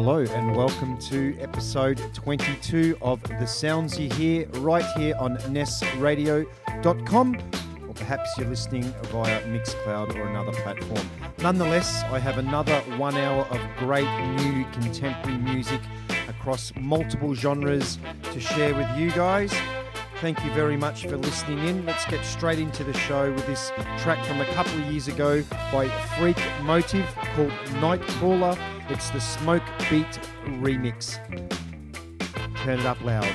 Hello and welcome to episode 22 of The Sounds You Hear right here on nessradio.com or perhaps you're listening via Mixcloud or another platform. Nonetheless, I have another one hour of great new contemporary music across multiple genres to share with you guys. Thank you very much for listening in. Let's get straight into the show with this track from a couple of years ago by Freak Motive called Nightcrawler. It's the Smoke Beat remix. Turn it up loud.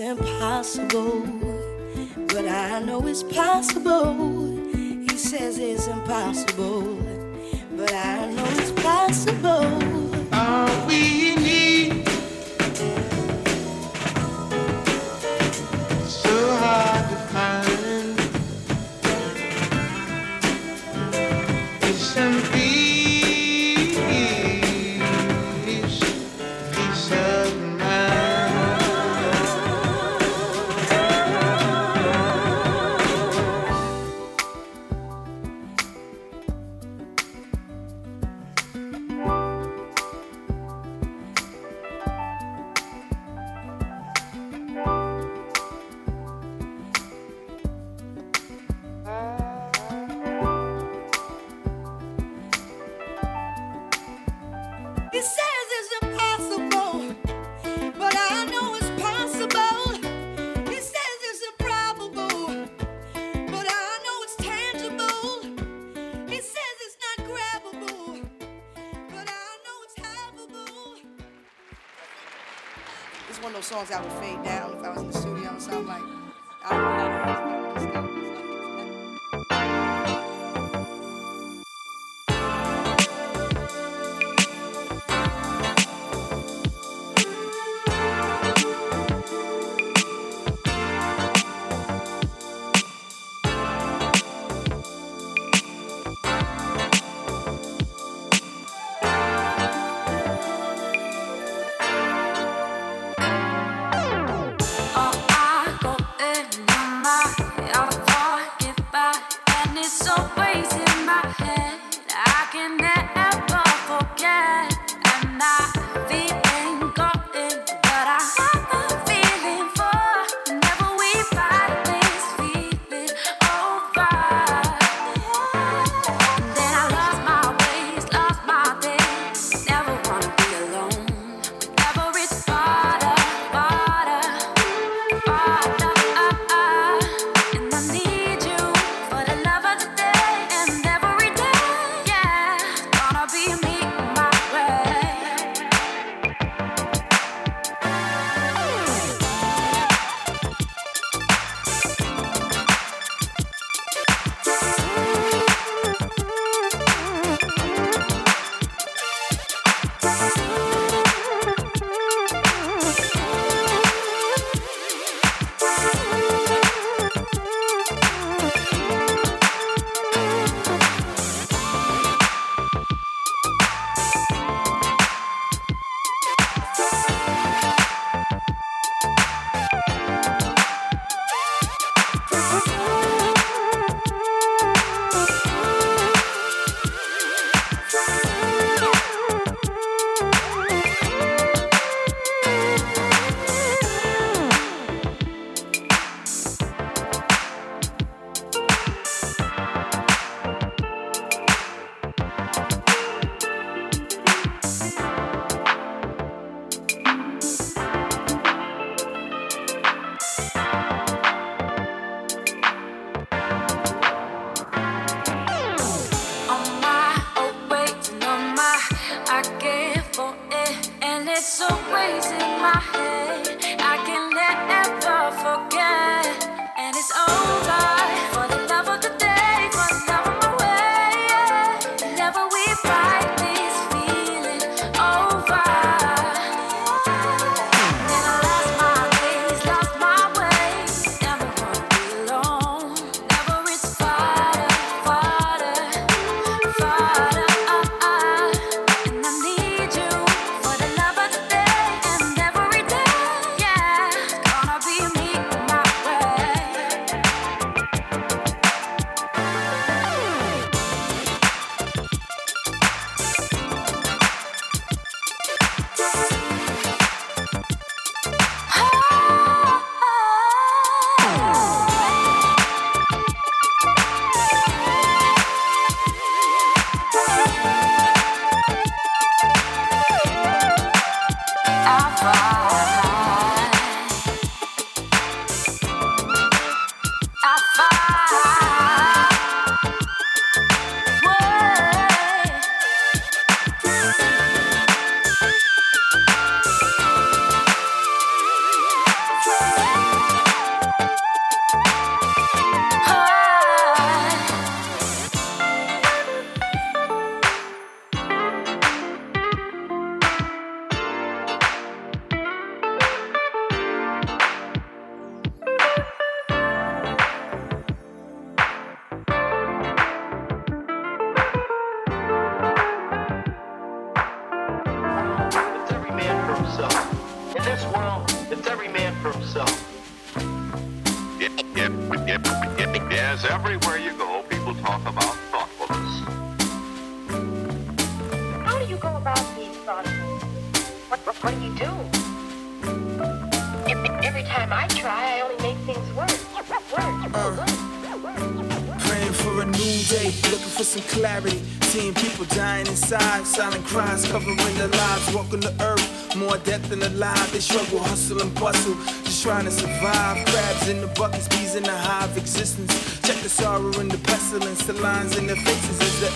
Impossible, but I know it's possible. Those songs I would fade down if I was in the studio or something like.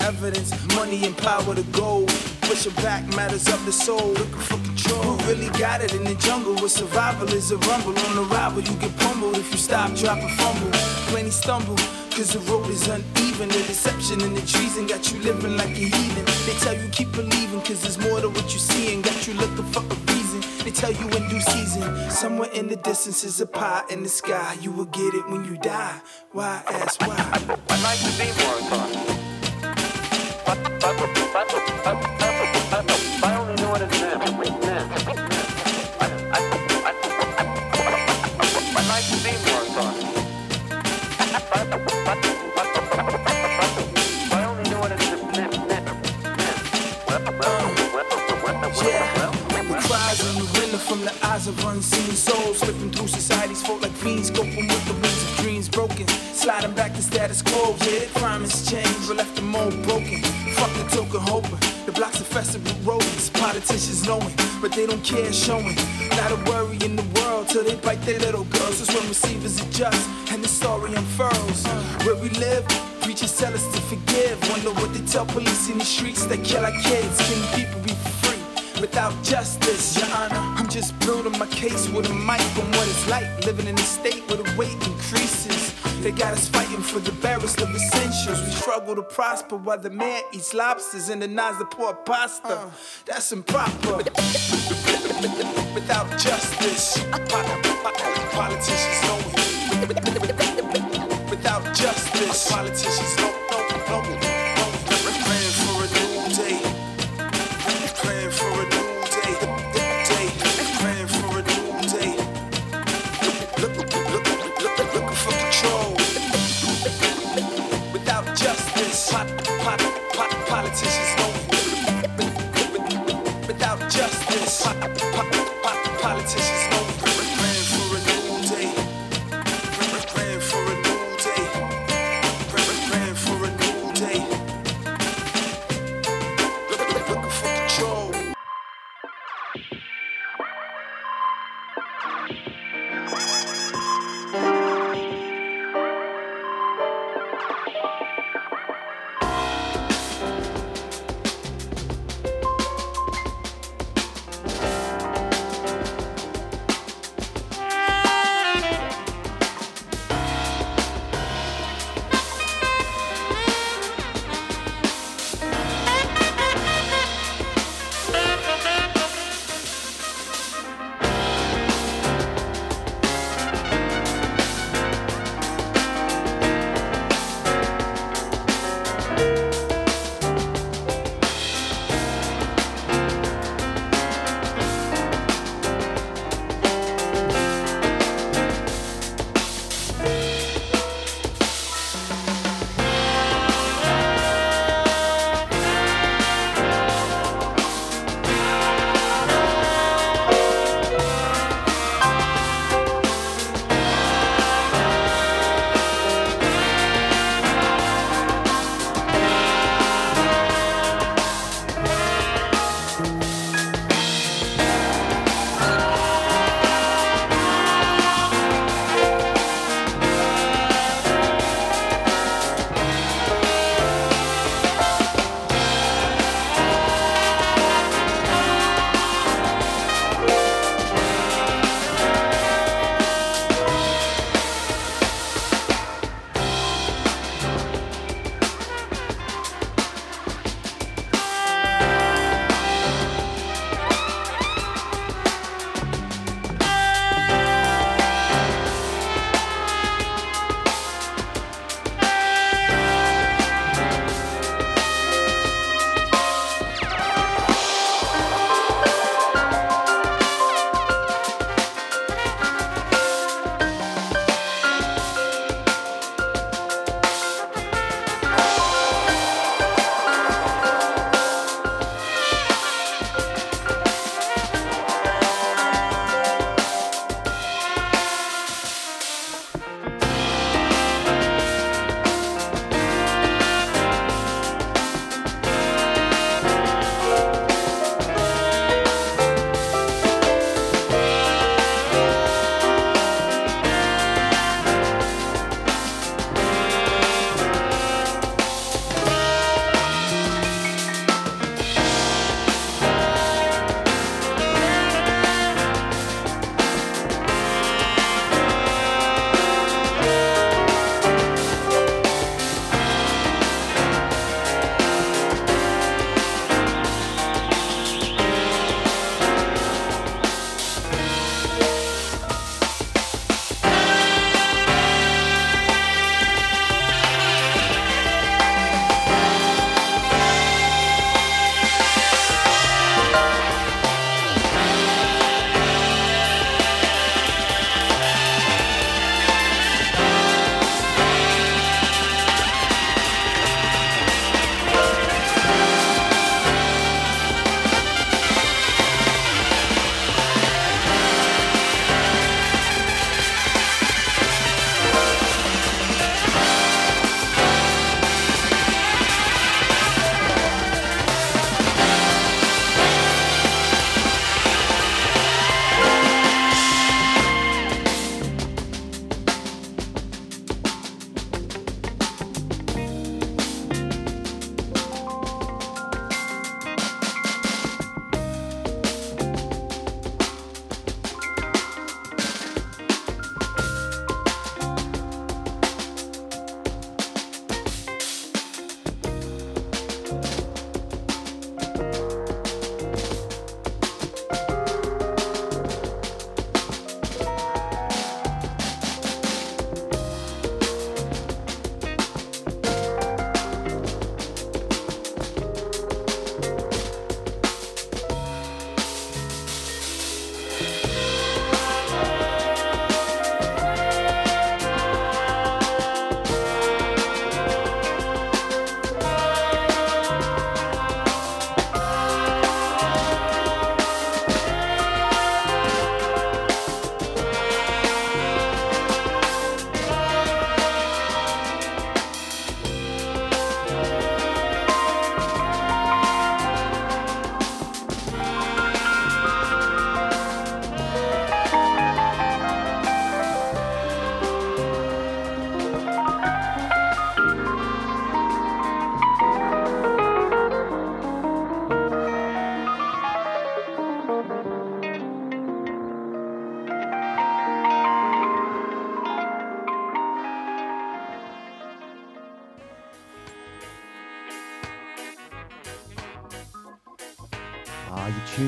Evidence. Money and power to gold. Pushing back matters of the soul. Looking for control. Who really got it in the jungle where survival is a rumble. On arrival, you get pummeled if you stop, drop, or fumble. Plenty stumble. Cause the road is uneven, the deception and the treason got you living like a heathen. They tell you keep believing, cause there's more to what you see and got you looking for a reason. They tell you in season, somewhere in the distance is a pie in the sky. You will get it when you die. Why ask why? I'd like to be more of unseen souls slipping through society's fault like fiends, coping with the wings of dreams broken, sliding back to status quo. Yeah, crime has changed, but left them more broken. Fuck the token hoping. The blocks infested with rodents, politicians knowing, but they don't care showing. Not a worry in the world till they bite their little girls. That's when receivers adjust and the story unfurls. Where we live, preachers tell us to forgive. Wonder what they tell police in the streets that kill our kids. Can people be? Without justice, Your Honor, I'm just building my case with a mic on what it's like living in a state where the weight increases. They got us fighting for the barest of essentials. We struggle to prosper while the man eats lobsters and denies the poor pasta. That's improper. Without justice, politicians know it. Without justice, politicians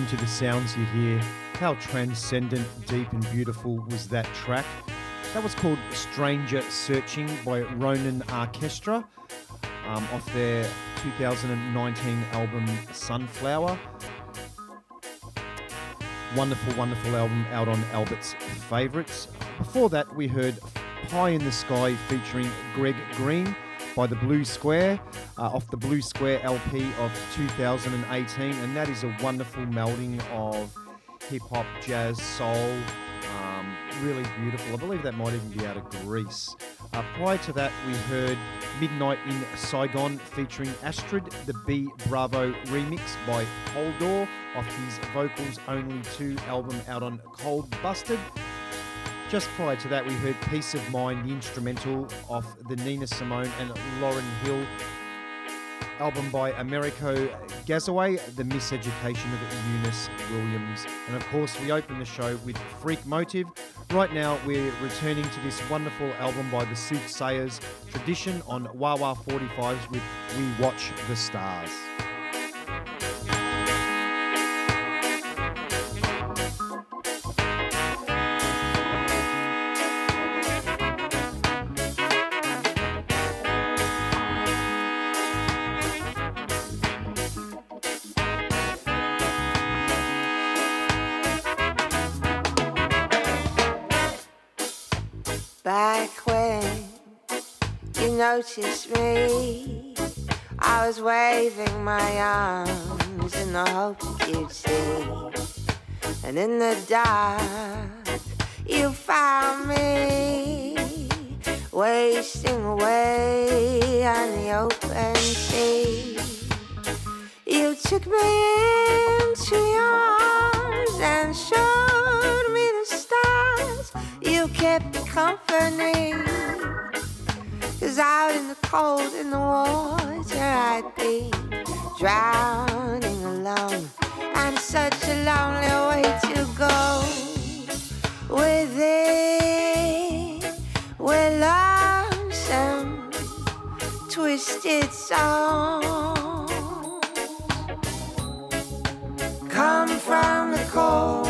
To the sounds you hear. How transcendent, deep, and beautiful was that track? That was called Stranger Searching by Ronan Orchestra um, off their 2019 album Sunflower. Wonderful, wonderful album out on Albert's Favourites. Before that, we heard Pie in the Sky featuring Greg Green by the Blue Square uh, off the Blue Square LP of 2018, and that is a wonderful melding of hip hop, jazz, soul. Um, really beautiful. I believe that might even be out of Greece. Uh, prior to that, we heard Midnight in Saigon featuring Astrid, the B Bravo remix by Holdor off his Vocals Only 2 album out on Cold Busted. Just prior to that, we heard Peace of Mind, the instrumental off the Nina Simone and Lauryn Hill album by Amerigo Gazaway, The Miseducation of Eunice Williams. And of course, we open the show with Freak Motive. Right now, we're returning to this wonderful album by the Soothsayers Tradition on Wah Wah 45s with We Watch the Stars. Noticed me, I was waving my arms in the hope that you'd see. And in the dark, you found me wasting away on the open sea. You took me into your arms and showed me the stars. You kept me company. Cause out in the cold, in the water, I'd be drowning alone. And such a lonely way to go. Within, we're lonesome, twisted songs come from the cold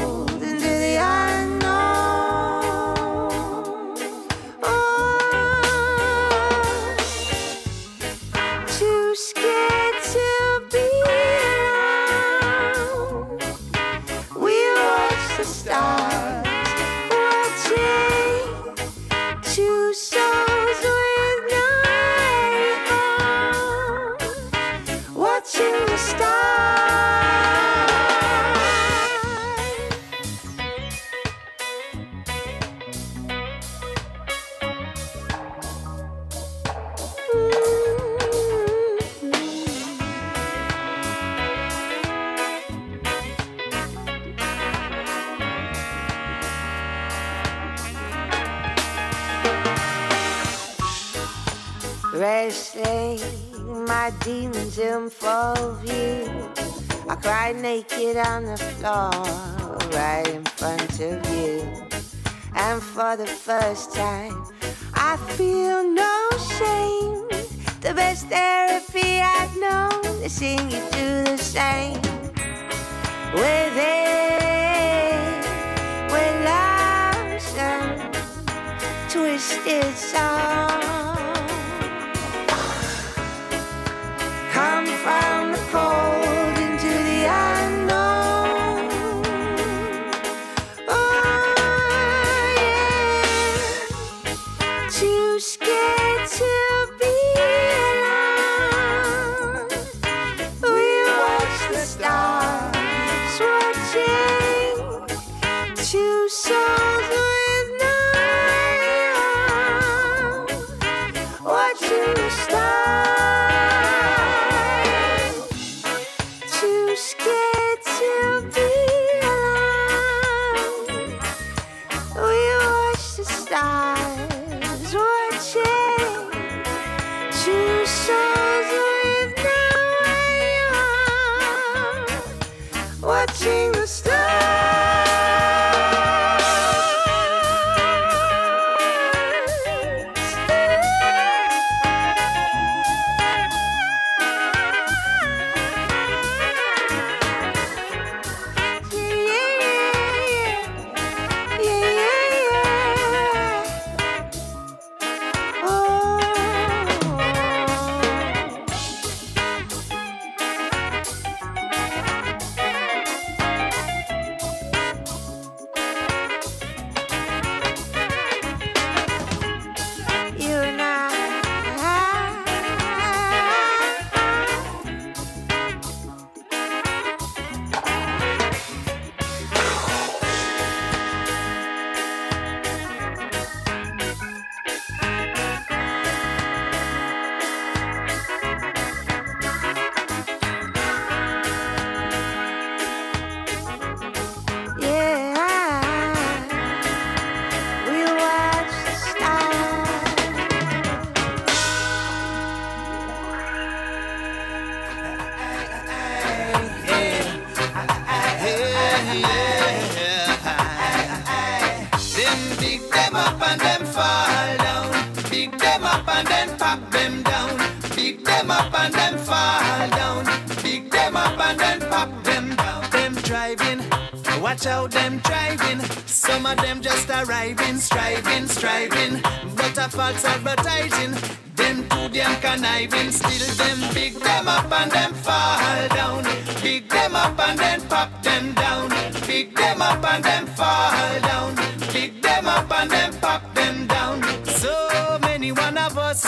fall down. Big them up and then pop them down. So many one of us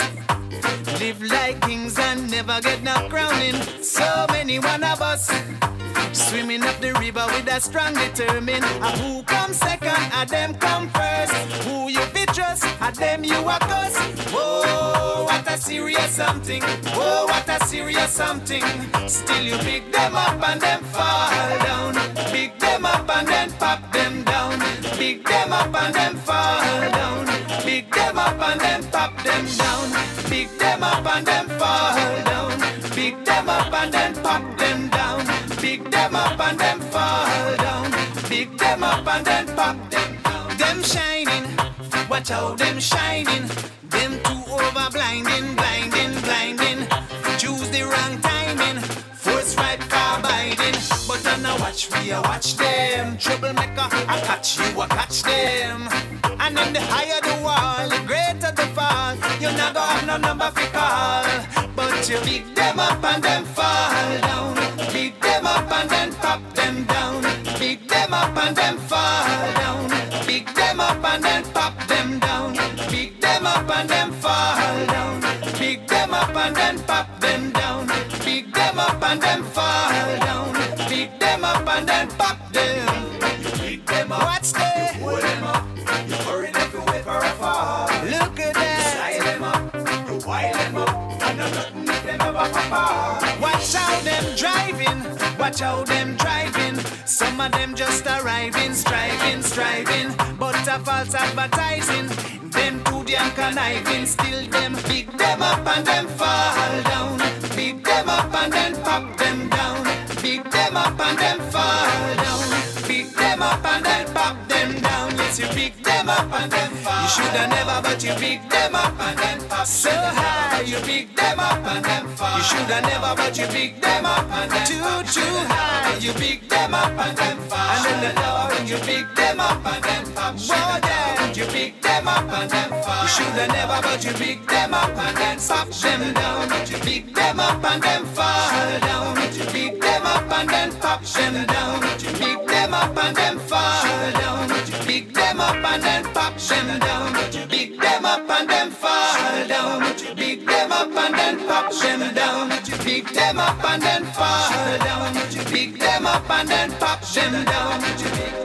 live like kings and never get no crowning. So many one of us swimming up the river with a strong determined. A who comes second, a them come first. Who you be trust, a them you a cuss. Whoa, what a serious something. Whoa, what a serious something. Still you pick them up and then fall down. Pick them up and then pop them. Pick them up and then fall down. Pick them up and then pop them down. Pick them up and then fall down. Pick them up and then pop them down. Pick them up and then fall down. Pick them up and then pop them down. Them shining, watch how them shining. Them too over blinding, blinding, blinding. Choose the wrong timing. Force right car biding. But I now watch we a watch them. Troublemaker, I catch you, I catch them. And then the higher the wall, the greater the fall. You go have no number for call. But you pick them up and them fall Watch how them driving. Some of them just arriving, striving, striving. But a false advertising. Them too damn conniving. Still them pick them up and them fall down. Pick them up and then pop them down. Pick them up and then fall down. Pick them up and then pop them down. Yes, you pick them up and then. You shoulda never, but you pick them up and then pop so high. You pick them up and then fall. You shoulda never, but you pick them up and then too too high. You pick them up and then fall. And then the lower you pick them up and then pop. Whoa, then you pick them up and then fall. You shoulda never, but you pick them up and then pop them down. But you pick them up and then fall Shoulda down. But you pick them up and then pop them down. But you pick them up and then fall down. Up and then pop them down. Pick them up and then fall down. Pick them up and then pop them down. Pick them up and then fall down. Pick them up and then pop them down.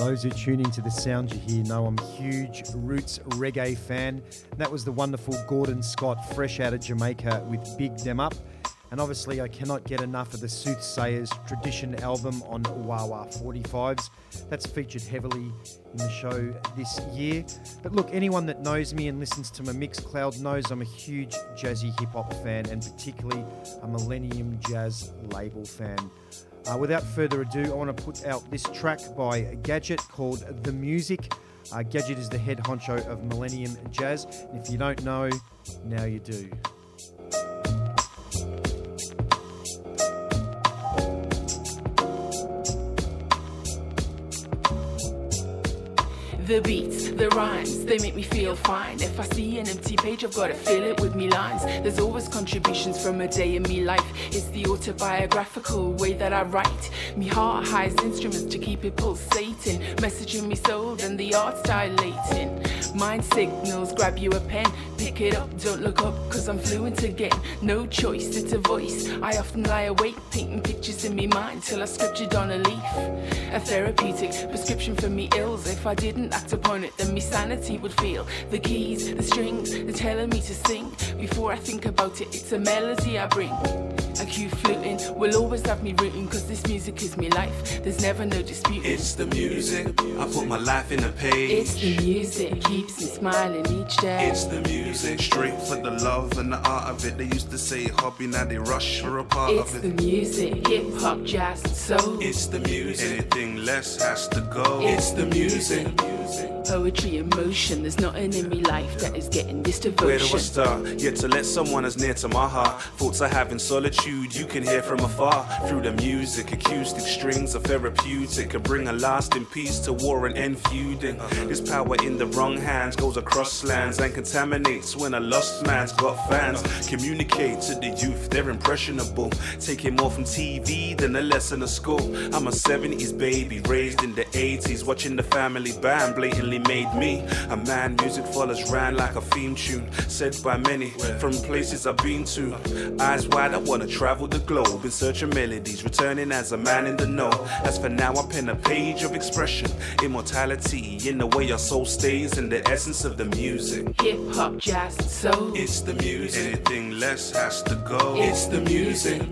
Those who tune into the sounds you hear know I'm a huge roots reggae fan. That was the wonderful Gordon Scott, fresh out of Jamaica, with Big Them Up. And obviously, I cannot get enough of the Soothsayers Tradition album on Wah Wah 45s. That's featured heavily in the show this year. But look, anyone that knows me and listens to my Mixcloud knows I'm a huge jazzy hip hop fan, and particularly a Millennium Jazz label fan. Uh, without further ado, I want to put out this track by Gadget called The Music. Uh, Gadget is the head honcho of Millennium Jazz. If you don't know, now you do. The beats, the rhymes, they make me feel fine. If I see an empty page, I've gotta fill it with me lines. There's always contributions from a day in me life. It's the autobiographical way that I write. Me heart highs instruments to keep it pulsating. Messaging me soul and the art's dilating. Mind signals, grab you a pen, pick it up, don't look up, cause I'm fluent again. No choice, it's a voice. I often lie awake, painting pictures in me mind till I scriptured on a leaf. A therapeutic prescription for me ills. If I didn't, act upon it, then my sanity would feel. The keys, the strings, they're telling me to sing. Before I think about it, it's a melody I bring. A cue fluting will always have me rooting, cause this music is me life. There's never no dispute. It's the music. I put my life in a page. It's the music, keeps me smiling each day. It's the music, straight for the love and the art of it. They used to say hobby, now they rush for a part It's of the music, hip hop, jazz, and soul. It's the music. Anything less has to go. It's the music. Poetry, emotion, there's nothing in me life that is getting this devotion. Where do I start? Yet to let someone as near to my heart. Thoughts I have in solitude, you can hear from afar. Through the music, acoustic strings are therapeutic. Can bring a lasting peace to war and end feuding. This power in the wrong hands goes across lands and contaminates when a lost man's got fans. Communicate to the youth, they're impressionable. Taking more from TV than a lesson of school. I'm a 70s baby, raised in the 80s, watching the family band blatantly made me a man. Music follows ran like a theme tune, said by many from places I've been to. Eyes wide, I wanna travel the globe in search of melodies, returning as a man in the know. As for now, I pen a page of expression, immortality in the way our soul stays in the essence of the music. Hip hop, jazz, and soul. It's the music. Anything less has to go. It's the music.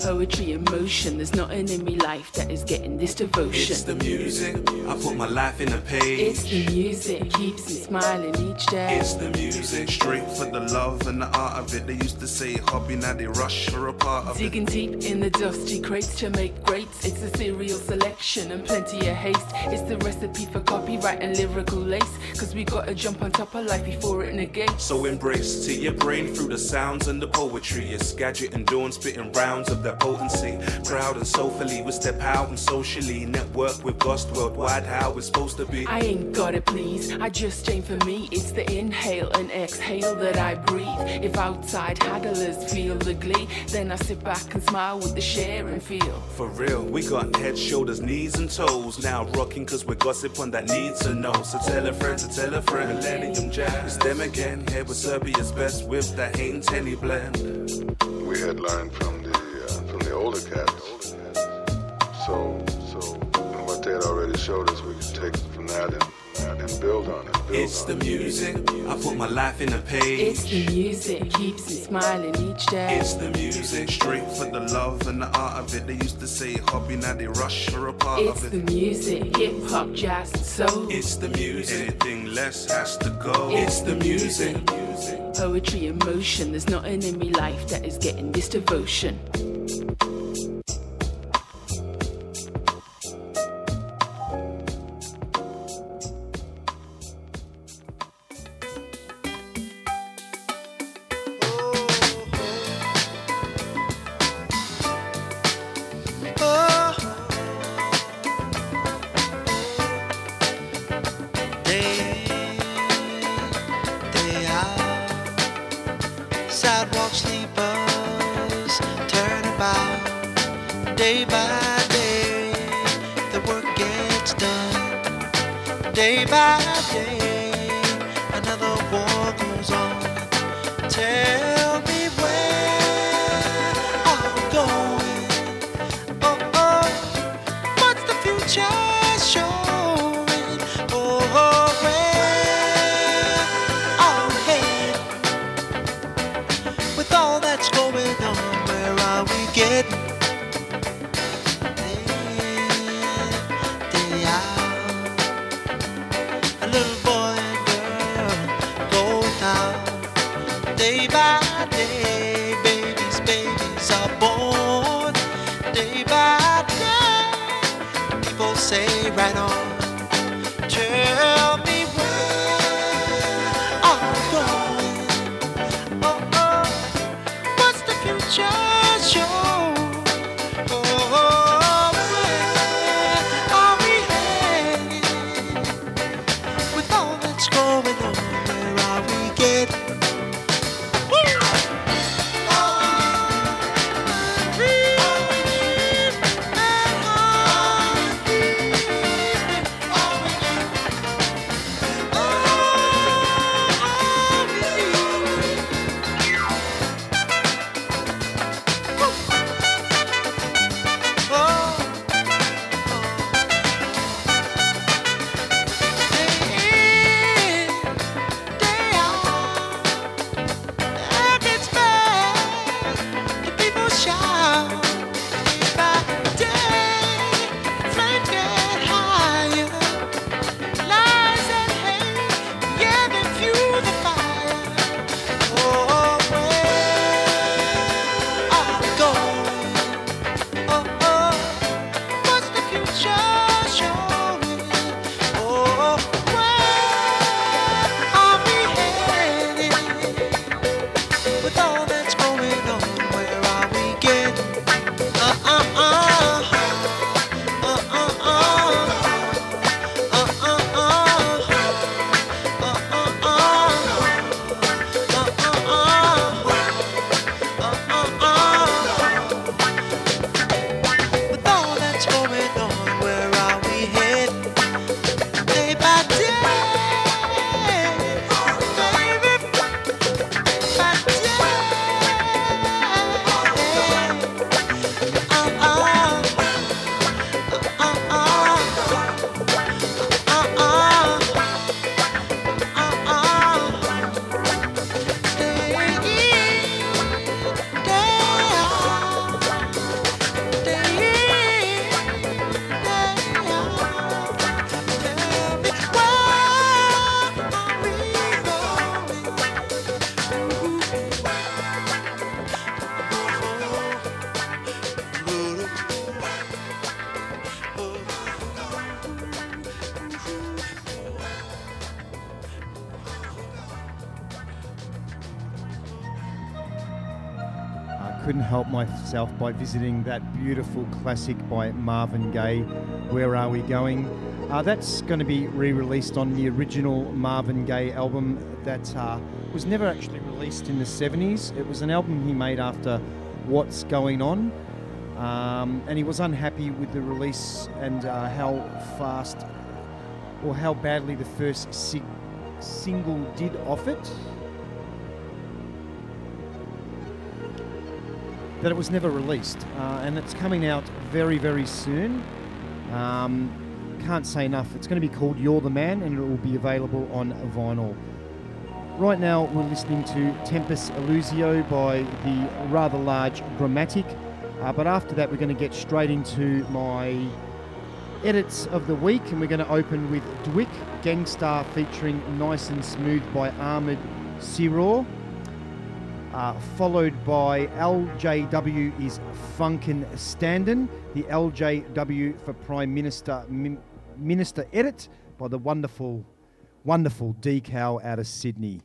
Poetry, emotion, there's nothing in me life that is getting this devotion. It's the music. I put my life in a page. It's the music, keeps me smiling each day. It's the music, straight for the love and the art of it. They used to say hobby, now they rush for a part of it. Digging deep in the dusty crates to make greats. It's a cereal selection and plenty of haste. It's the recipe for copyright and lyrical lace. Cause we gotta jump on top of life before it negates. So embrace to your brain through the sounds and the poetry. It's gadget and dawn spitting rounds of that potency. Proud and soulfully, we step out and socially network with Ghost worldwide. How it's supposed to be. I ain't got it, please. I just aim for me. It's the inhale and exhale that I breathe. If outside handlers feel the glee, then I sit back and smile with the share and feel. For real, we got head, shoulders, knees, and toes. Now rocking cause we're gossip on that need to know. So tell a friend to tell a friend. Millennium Jazz. It's them again, here with Serbia's best with that Hain Tenny blend. we had learned from the from the older cats. So so and what they had already showed us, we could take from that and, and build on it. Build It's on the it. music. I put my life in a page. It's the music, keeps me smiling each day. It's the music, straight for the love and the art of it. They used to say hobby, now they rush for a part It's of it. It's the music, hip hop, jazz, and soul. It's the music, anything less has to go. It's the music. Poetry, emotion, there's nothing in me life that is getting this devotion. Thanks. Done. Day by visiting that beautiful classic by Marvin Gaye, Where Are We Going? Uh, that's going to be re released on the original Marvin Gaye album that uh, was never actually released in the 70s. It was an album he made after What's Going On. Um, and he was unhappy with the release and uh, how fast or how badly the first sig- single did off it. That it was never released, uh, and it's coming out very, very soon. Um, can't say enough. It's going to be called You're the Man, and it will be available on vinyl. Right now, we're listening to Tempus Illusio by the rather large Grammatic. Uh, but after that, we're going to get straight into my edits of the week, and we're going to open with Dwick Gangstar featuring Nice and Smooth by Ahmed Siror. Uh, followed by LJW is Funkin' Standin', the LJW for Prime Minister Min- Minister edit by the wonderful, wonderful Decal out of Sydney.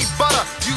Say butter, you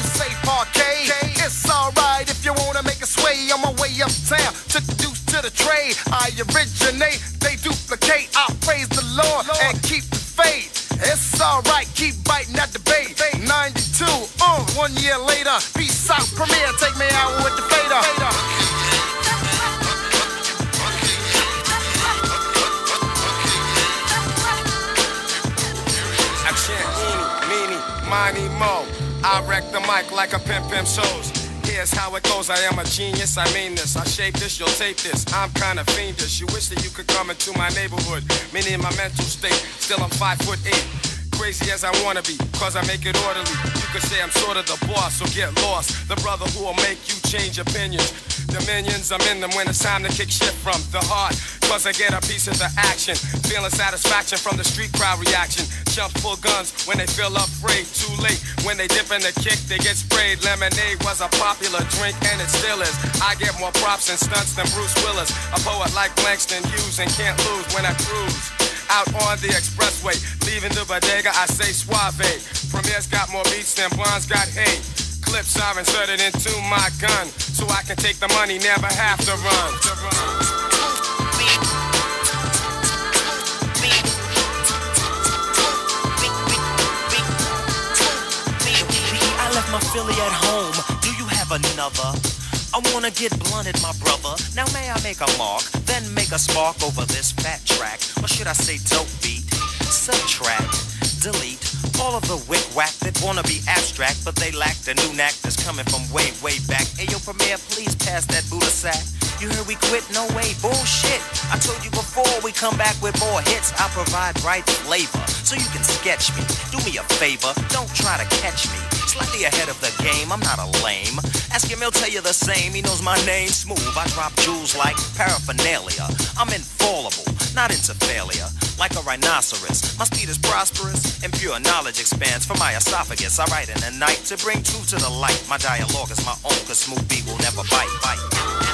genius. I mean this. I shape this. You'll tape this. I'm kinda fiendish. You wish that you could come into my neighborhood. Meaning my mental state. Still I'm five foot eight. Crazy as I wanna be, cause I make it orderly. You could say I'm sort of the boss, so get lost. The brother who will make you change opinions. Dominions, I'm in them when it's time to kick shit from the heart. Cause I get a piece of the action. Feeling satisfaction from the street crowd reaction. Jump full guns when they feel afraid. Too late when they dip in the kick, they get sprayed. Lemonade was a popular drink and it still is. I get more props and stunts than Bruce Willis. A poet like Langston Hughes and can't lose when I cruise. Out on the expressway, leaving the bodega, I say suave. Premier's got more beats than Blonde's got hate. Clips are inserted into my gun, so I can take the money, never have to run. To run. I left my Philly at home. Do you have another? I wanna get blunted, my brother. Now may I make a mark, then make a spark over this fat track, or should I say dope beat? Subtract, delete all of the wick whack that wanna be abstract, but they lack the new knack that's coming from way, way back. Hey yo, Premier, please pass that Buddha sack. You heard we quit? No way, bullshit. I told you before we come back with more hits. I provide right flavor, so you can sketch me. Do me a favor, don't try to catch me. Slightly ahead of the game, I'm not a lame. Ask him, he'll tell you the same. He knows my name, smooth. I drop jewels like paraphernalia. I'm infallible, not into failure. Like a rhinoceros, my speed is prosperous, and pure knowledge expands from my esophagus. I write in the night to bring truth to the light. My dialogue is my own, cause smooth beat will never bite, bite.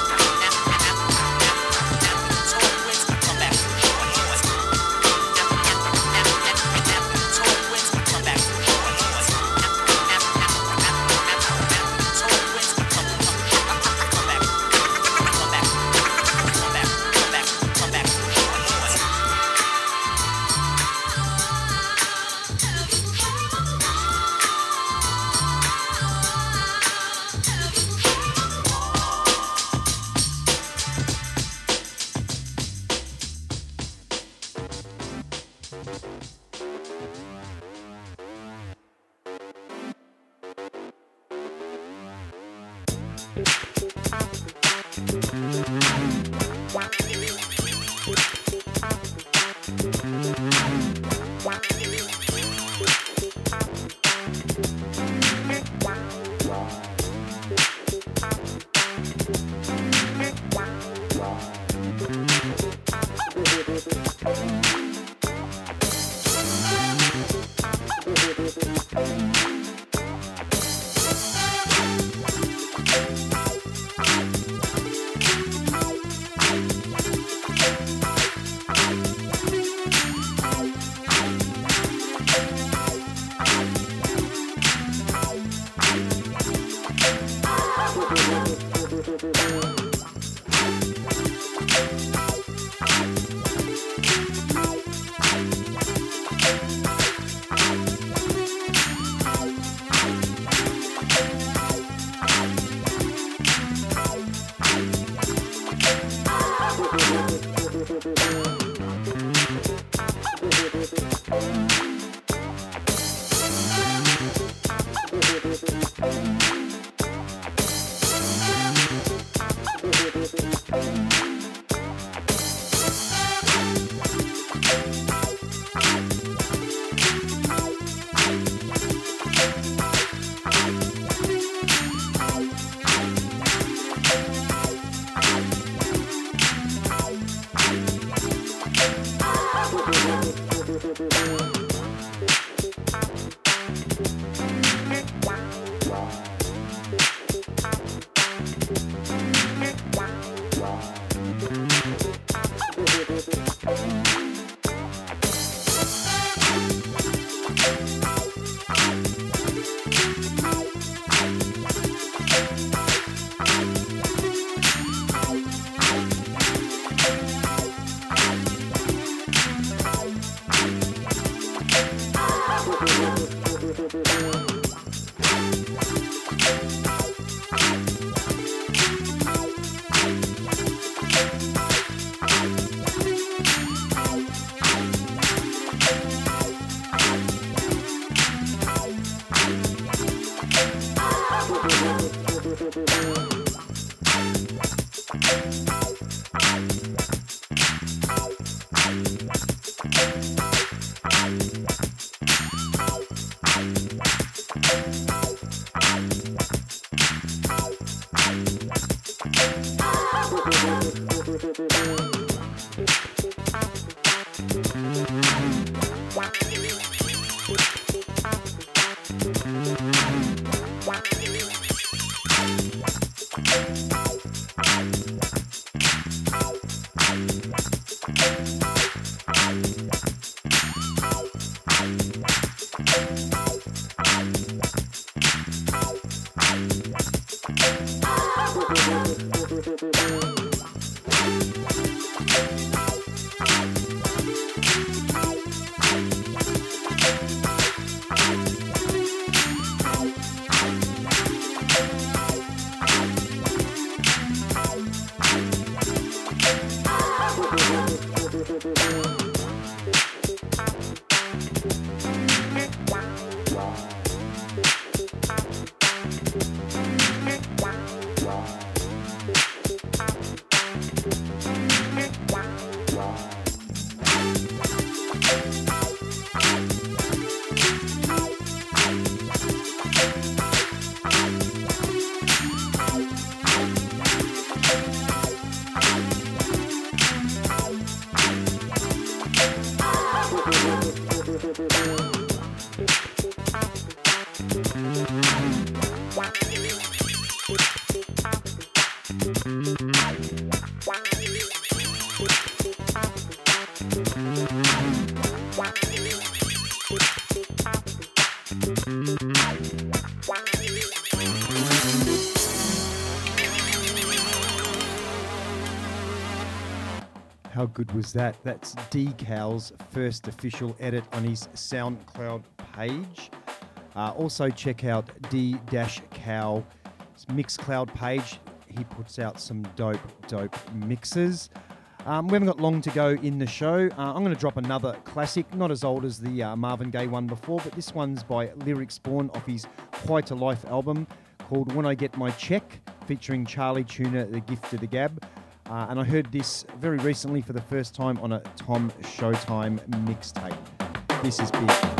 Good was that? That's Decal's first official edit on his SoundCloud page. Uh, also, check out D Cal Mixcloud page. He puts out some dope, dope mixes. Um, we haven't got long to go in the show. Uh, I'm going to drop another classic, not as old as the uh, Marvin Gaye one before, but this one's by Lyrics Born off his Quite a Life album called When I Get My Check, featuring Charlie Tuna, The Gift of the Gab. Uh, and I heard this very recently for the first time on a Tom Showtime mixtape. This is big.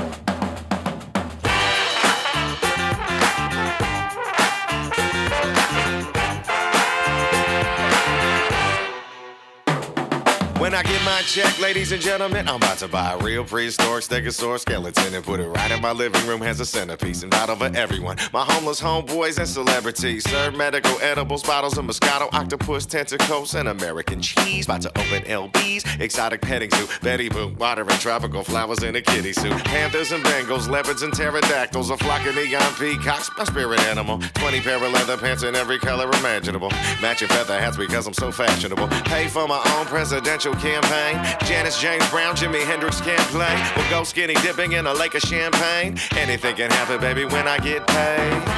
My check, ladies and gentlemen, I'm about to buy a real prehistoric stegosaurus skeleton and put it right in my living room as a centerpiece and battle for everyone. My homeless homeboys and celebrities serve medical edibles, bottles of Moscato, octopus tentacles, and American cheese. About to open LBs, exotic petting zoo, Betty Boo, watering tropical flowers in a kitty suit. Panthers and Bengals, leopards and pterodactyls, a flock of neon peacocks, my spirit animal. 20 pair of leather pants in every color imaginable. Matching feather hats because I'm so fashionable. Pay for my own presidential campaign. Janis James Brown, Jimi Hendrix can't play. We'll go skinny dipping in a lake of champagne. Anything can happen, baby, when I get paid.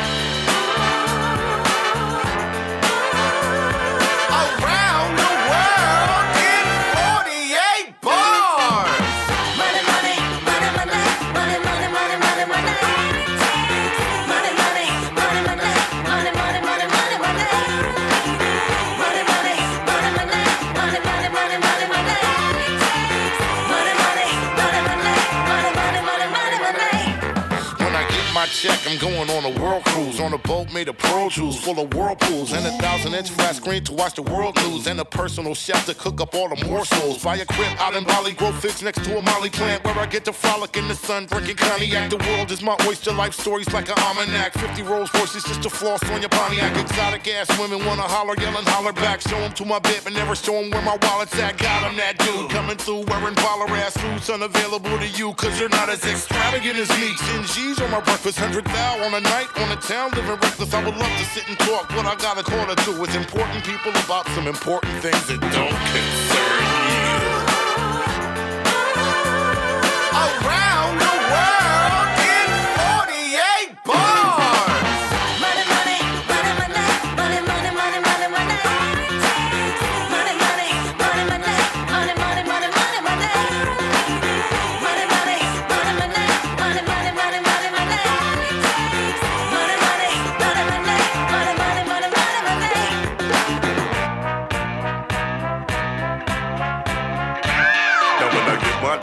and going on a world cruise on a boat made of pearl jewels, full of whirlpools, and a thousand inch flat screen to watch the world news, and a personal chef to cook up all the morsels. Buy a crib out in Bali, grow figs next to a molly plant where I get to frolic in the sun, drinking cognac. The world is my oyster, life stories like an almanac. 50 Rolls Royces just to floss on your Pontiac. Exotic ass women wanna holler, yelling, holler back. Show 'em to my bed, but never show 'em where my wallet's at. Got 'em that dude coming through wearing baller ass suits, unavailable to you, cause you're not as extravagant as me. 10 G's on my breakfast, 100 thou on a night on the town, living reckless. I would love to sit and talk. What I got a call to with important people about some important things that don't concern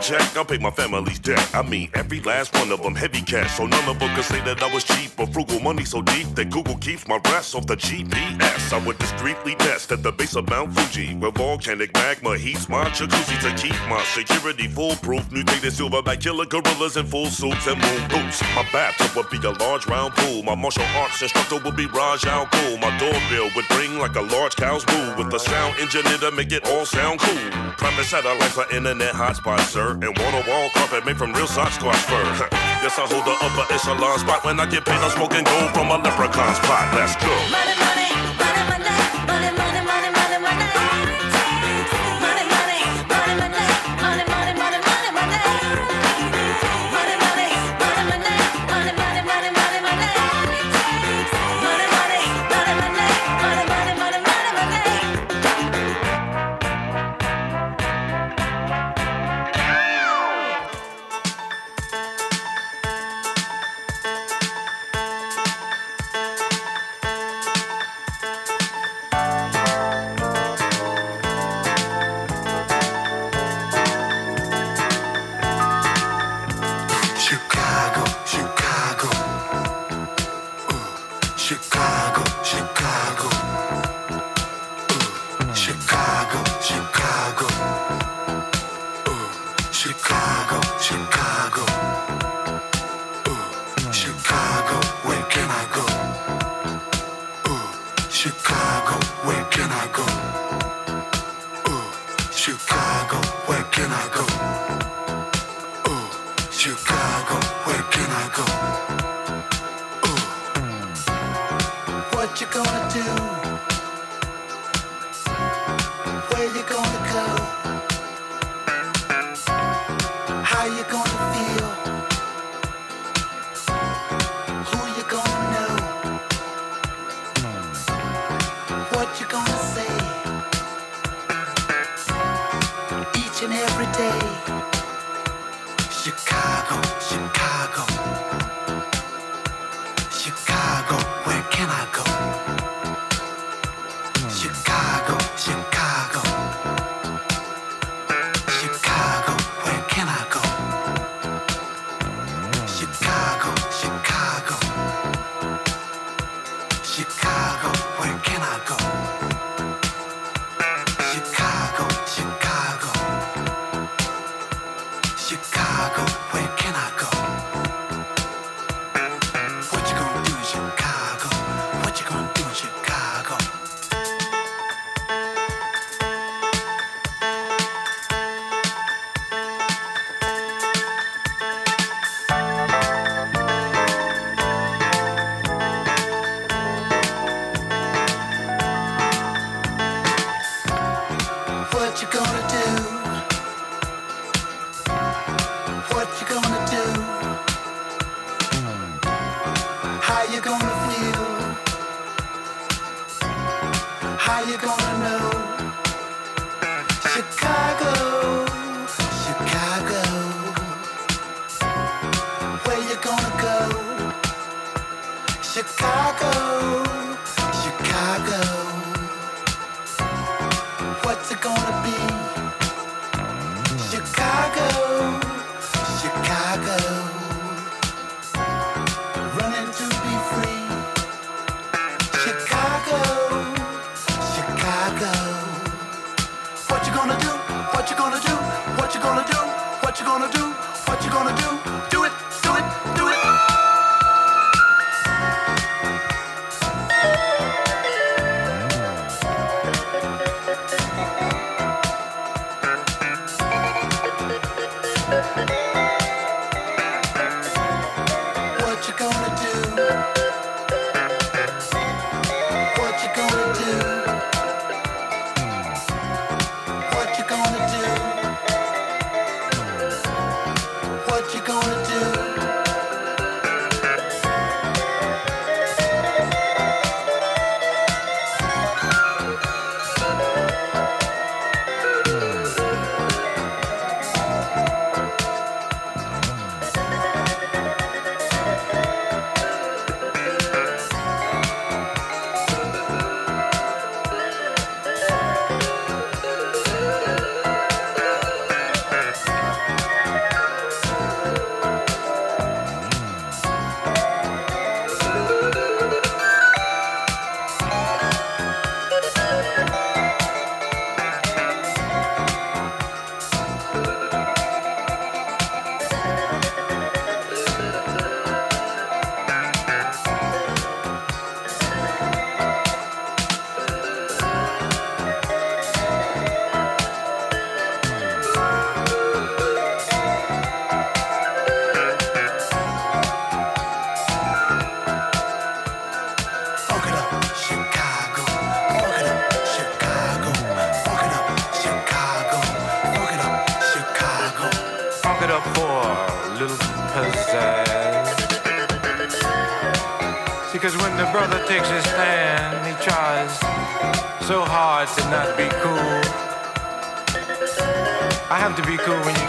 check, I'll pay my family's debt. I mean, every last one of them heavy cash, so none of them can say that I was cheap or frugal. Money so deep that Google keeps my rest off the GPS. I would discreetly nest at the base of Mount Fuji, where volcanic magma heats my jacuzzi to keep my security foolproof. Mutated silverback killer gorillas in full suits and moon boots. My bathtub would be a large round pool. My martial arts instructor would be Ra's al Ghul. My doorbell would ring like a large cow's moo with a sound engineer to make it all sound cool. Private satellite for internet hotspot, sir, and water wall carpet made from real Sasquatch fur. yes, I hold the upper echelon spot when I get paid. I'm smoking gold from a leprechaun's pot. Let's go. Money, money,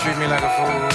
treat me like a fool.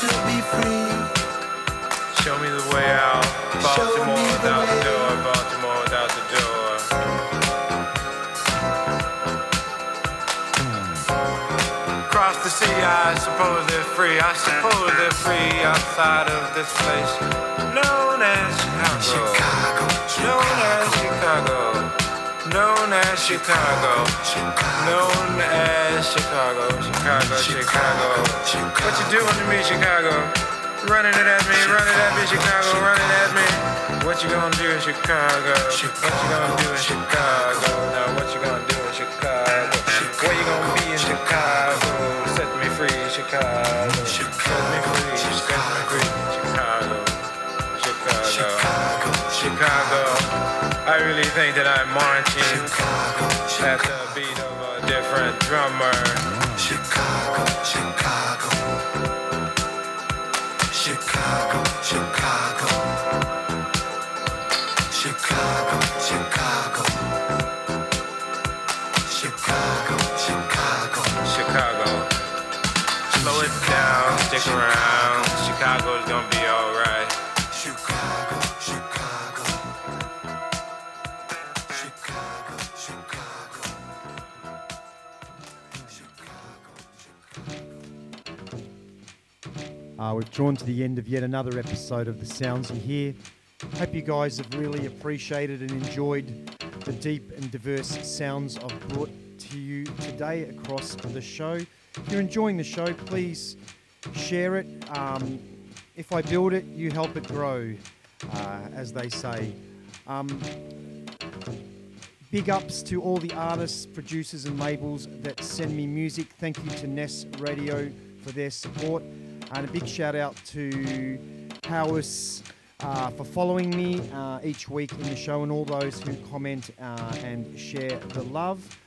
to be free. Show me the way out. Baltimore without the, the door. Baltimore without the door. Across the sea, I suppose they're free. I suppose they're free outside of this place known as Chicago. Chicago. known as Chicago. Known as Chicago. Chicago, Chicago. What you doing to me, Chicago? Running it at me, running at me, Chicago, running at me. What you gonna do in Chicago? What you gonna do in Chicago? Now what you gonna do in Chicago? Where you gonna be in Chicago? that I'm marching at the beat of a different drummer. Chicago, Chicago, Chicago, Chicago. Uh, we've drawn to the end of yet another episode of The Sounds You Hear. Hope you guys have really appreciated and enjoyed the deep and diverse sounds I've brought to you today across the show. If you're enjoying the show, please share it. Um, if I build it, you help it grow, uh, as they say. Um, big ups to all the artists, producers, and labels that send me music. Thank you to Ness Radio for their support. And a big shout out to Howis uh, for following me uh, each week in the show and all those who comment uh, and share the love.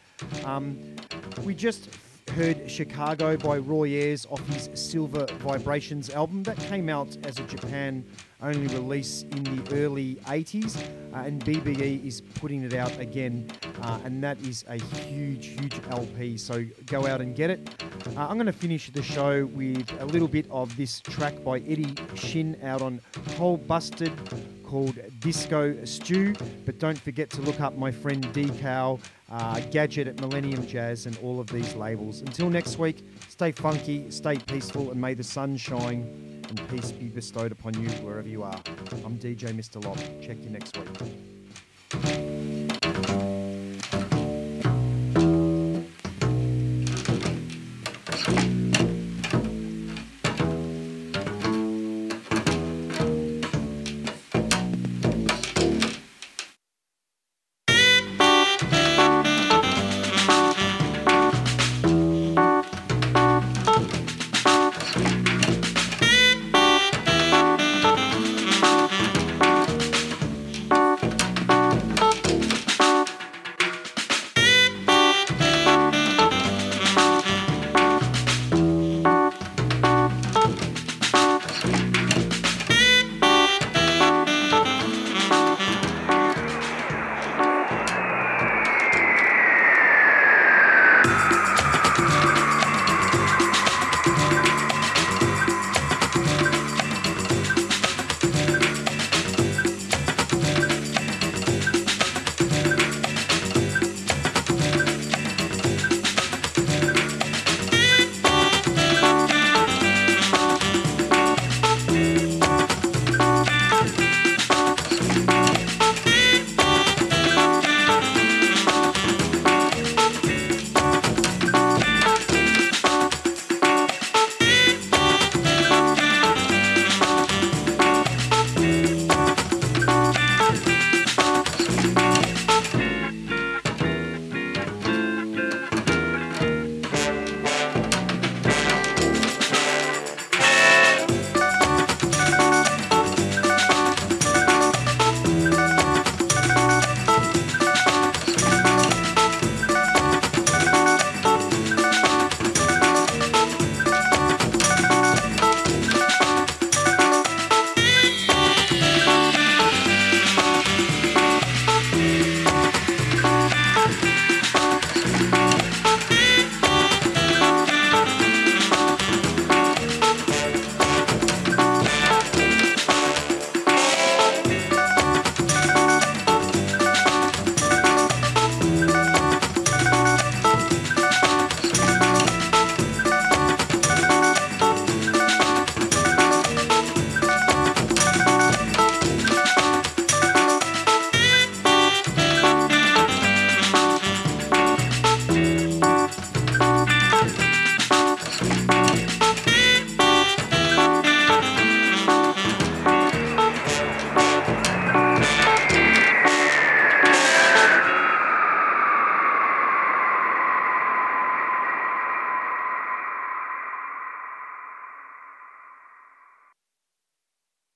Um, we just heard Chicago by Roy Ayers off his Silver Vibrations album. That came out as a Japan only release in the early 80s, uh, and BBE is putting it out again, uh, and that is a huge, huge LP. So go out and get it. Uh, I'm going to finish the show with a little bit of this track by Eddie Shin out on Cold Busted called Disco Stew. But don't forget to look up my friend Decal, uh, Gadget at Millennium Jazz, and all of these labels. Until next week, stay funky, stay peaceful, and may the sun shine and peace be bestowed upon you wherever you are. I'm DJ Mr. Lob. Check you next week.